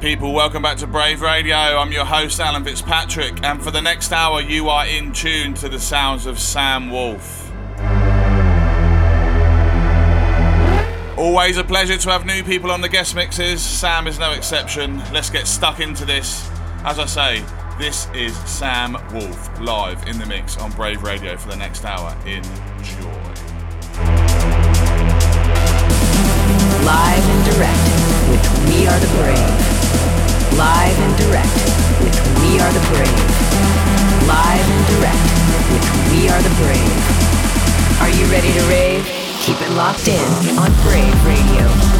people, welcome back to Brave Radio. I'm your host, Alan Fitzpatrick, and for the next hour, you are in tune to the sounds of Sam Wolf. Always a pleasure to have new people on the guest mixes. Sam is no exception. Let's get stuck into this. As I say, this is Sam Wolf live in the mix on Brave Radio for the next hour. Enjoy. Live and direct with We Are the Brave. Live and direct with We Are the Brave. Live and direct with We Are the Brave. Are you ready to rave? Keep it locked in on Brave Radio.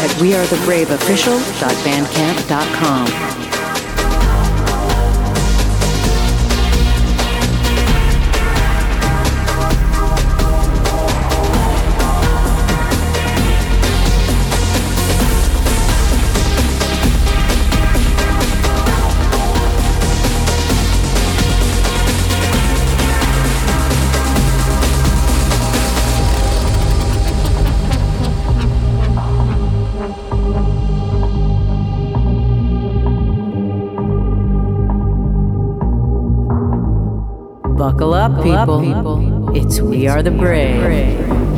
At wearethebraveofficial.bandcamp.com. people. It's We Are the Brave.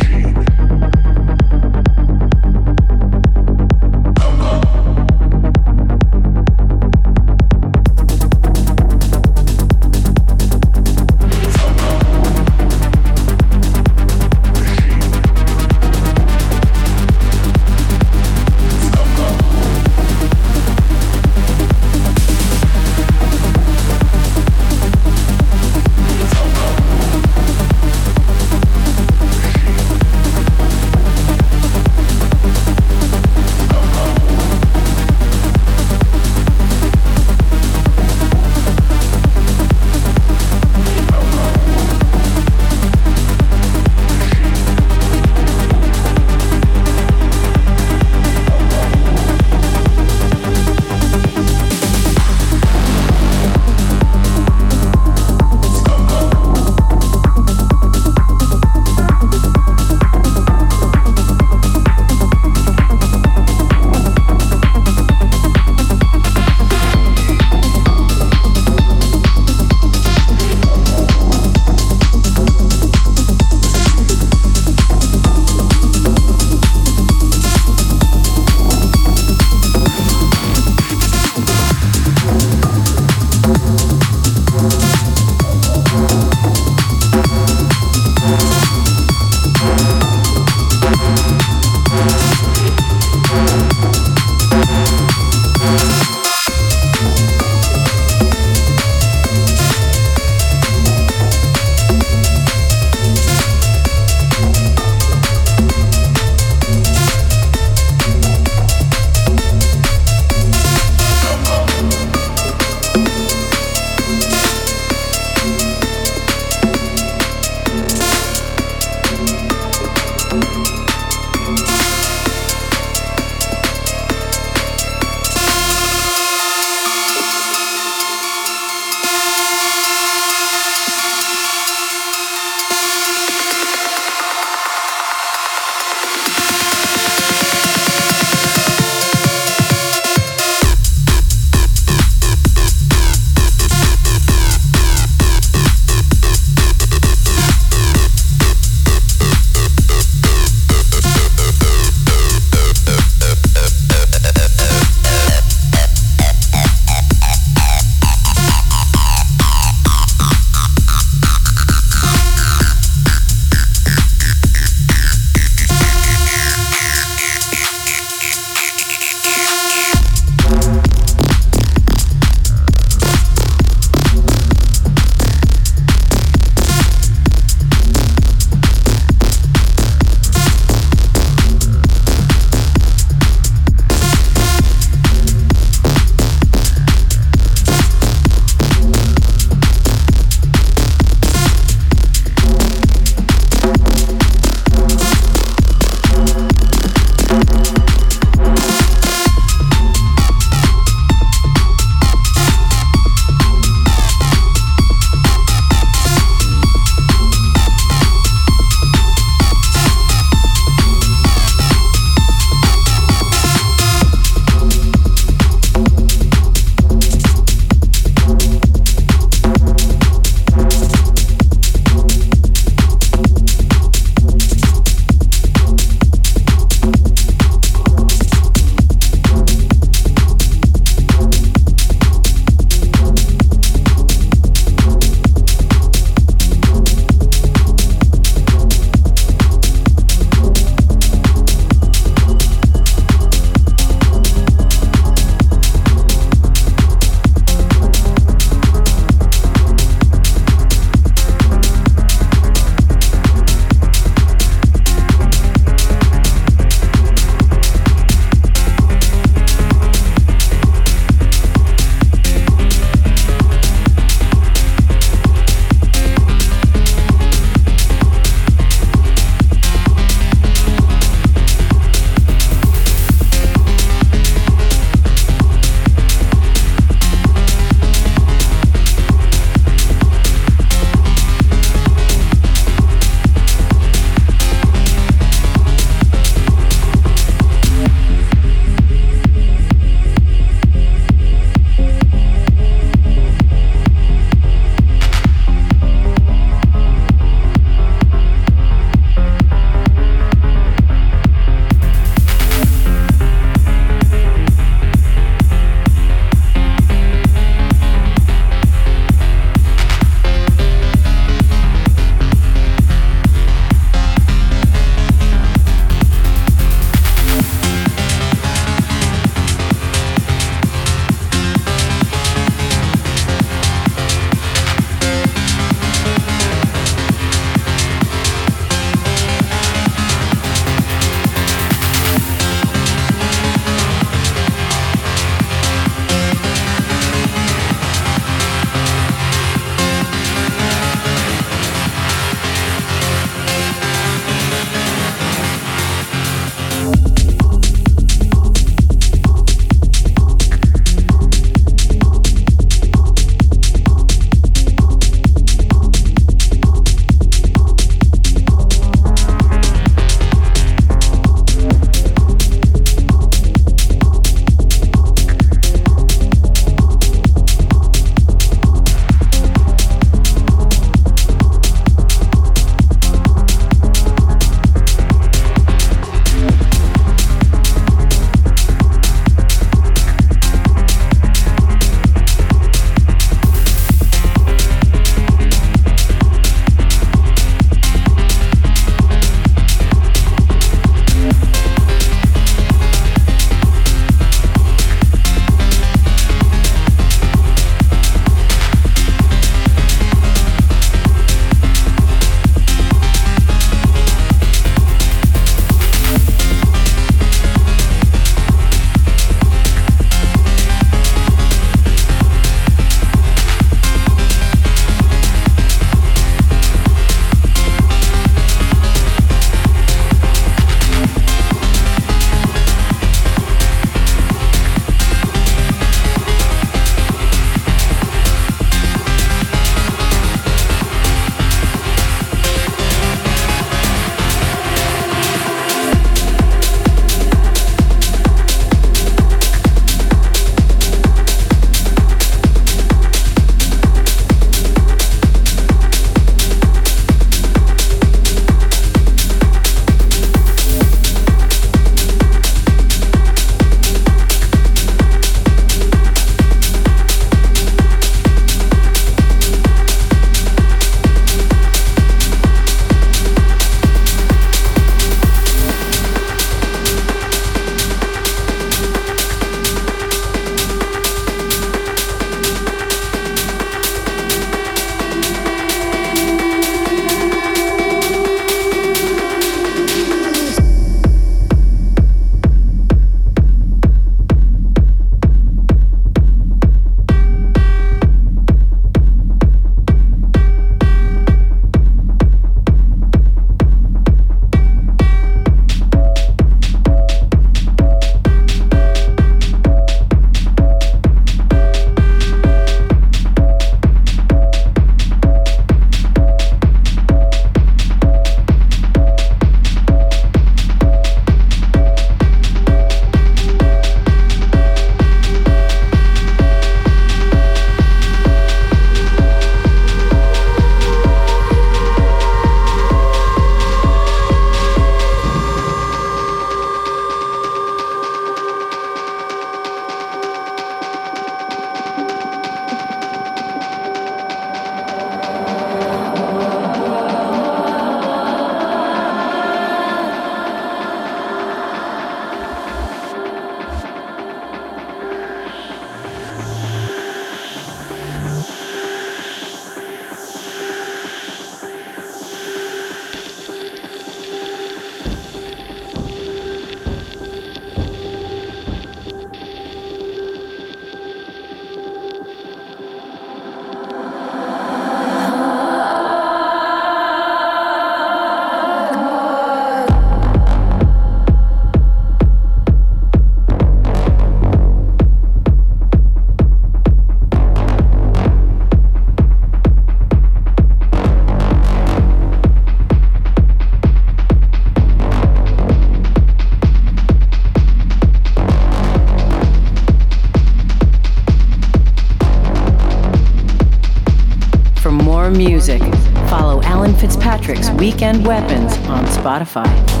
Music. Follow Alan Fitzpatrick's Weekend Weapons on Spotify.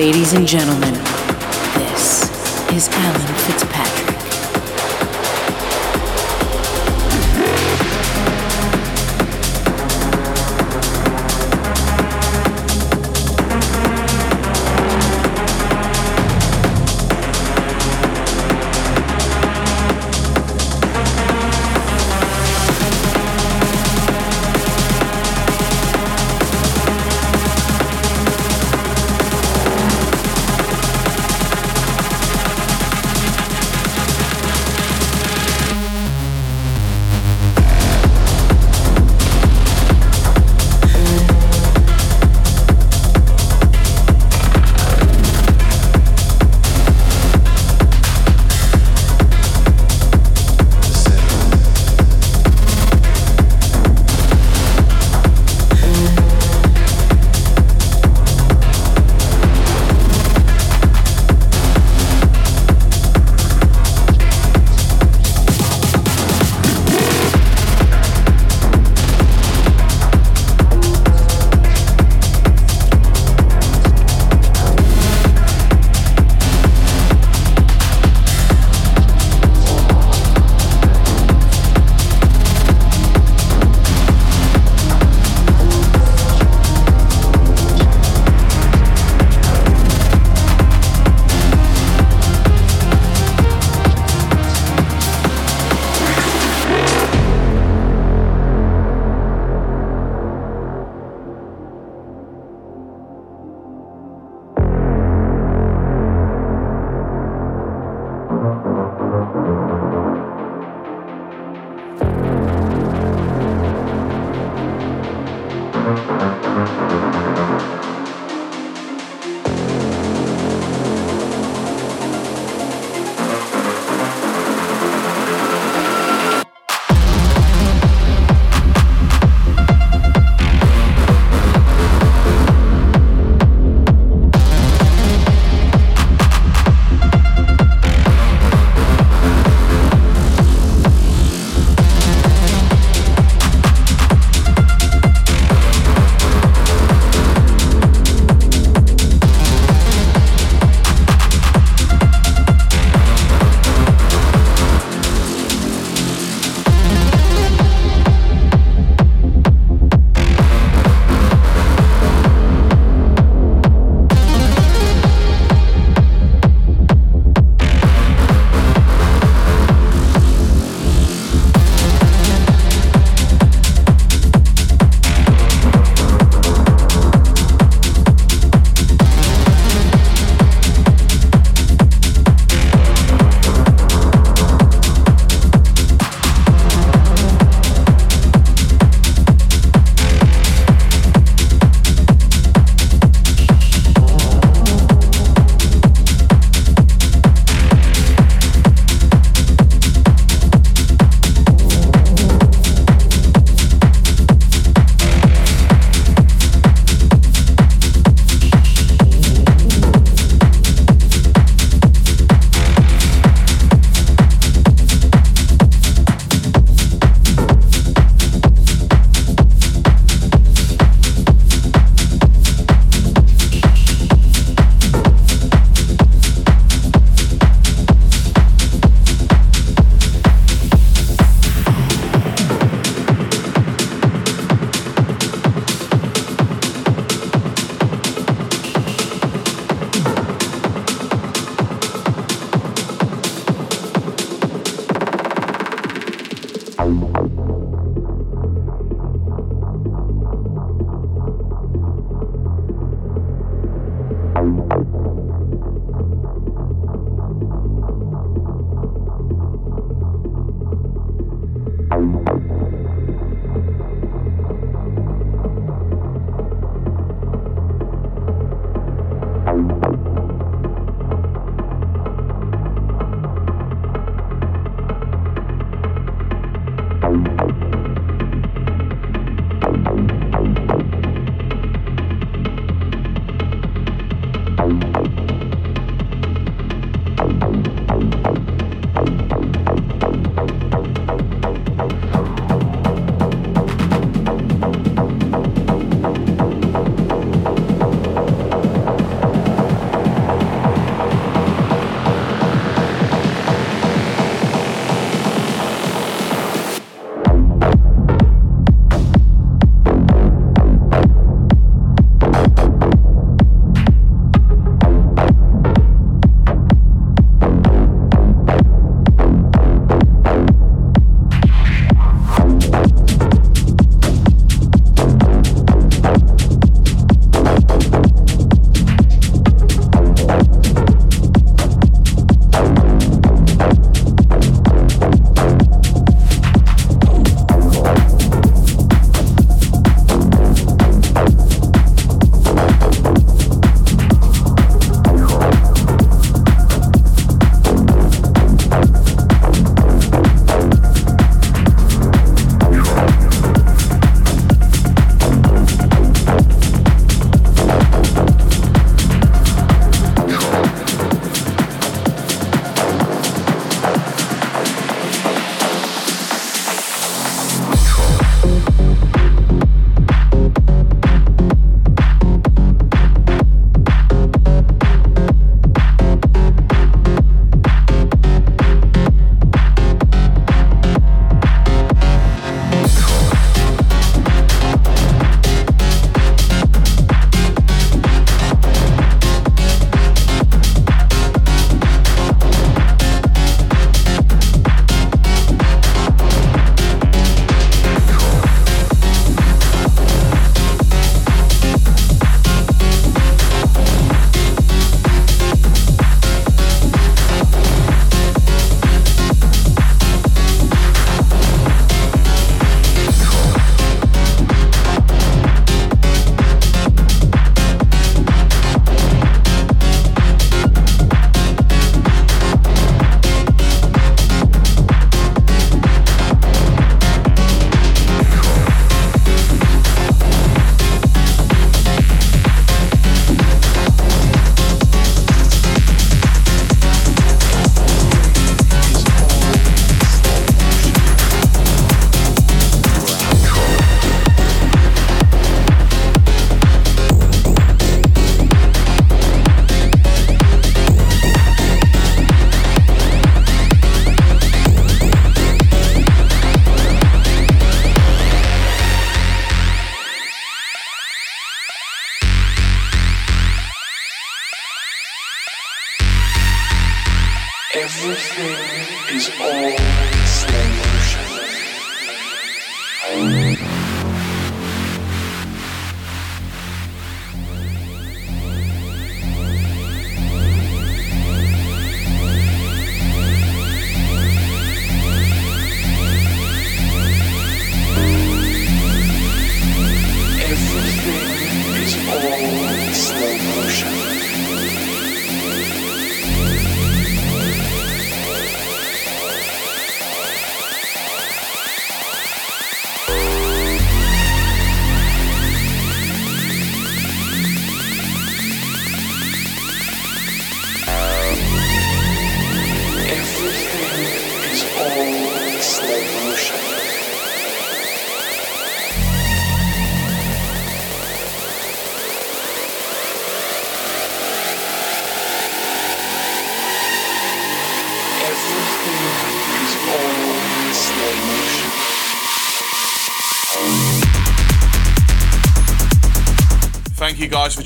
Ladies and gentlemen, this is Alan Fitzpatrick.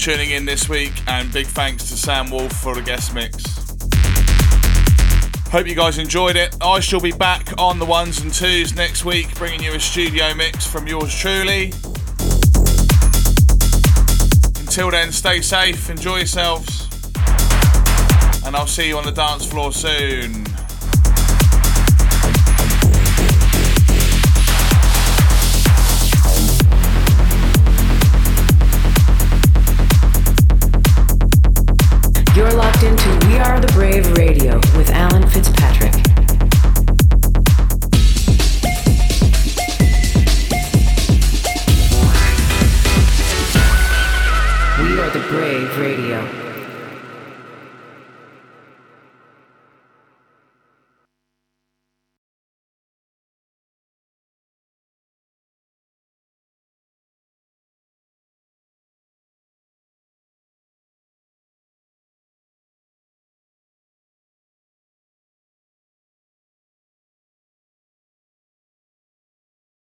Tuning in this week, and big thanks to Sam Wolf for the guest mix. Hope you guys enjoyed it. I shall be back on the ones and twos next week, bringing you a studio mix from yours truly. Until then, stay safe, enjoy yourselves, and I'll see you on the dance floor soon.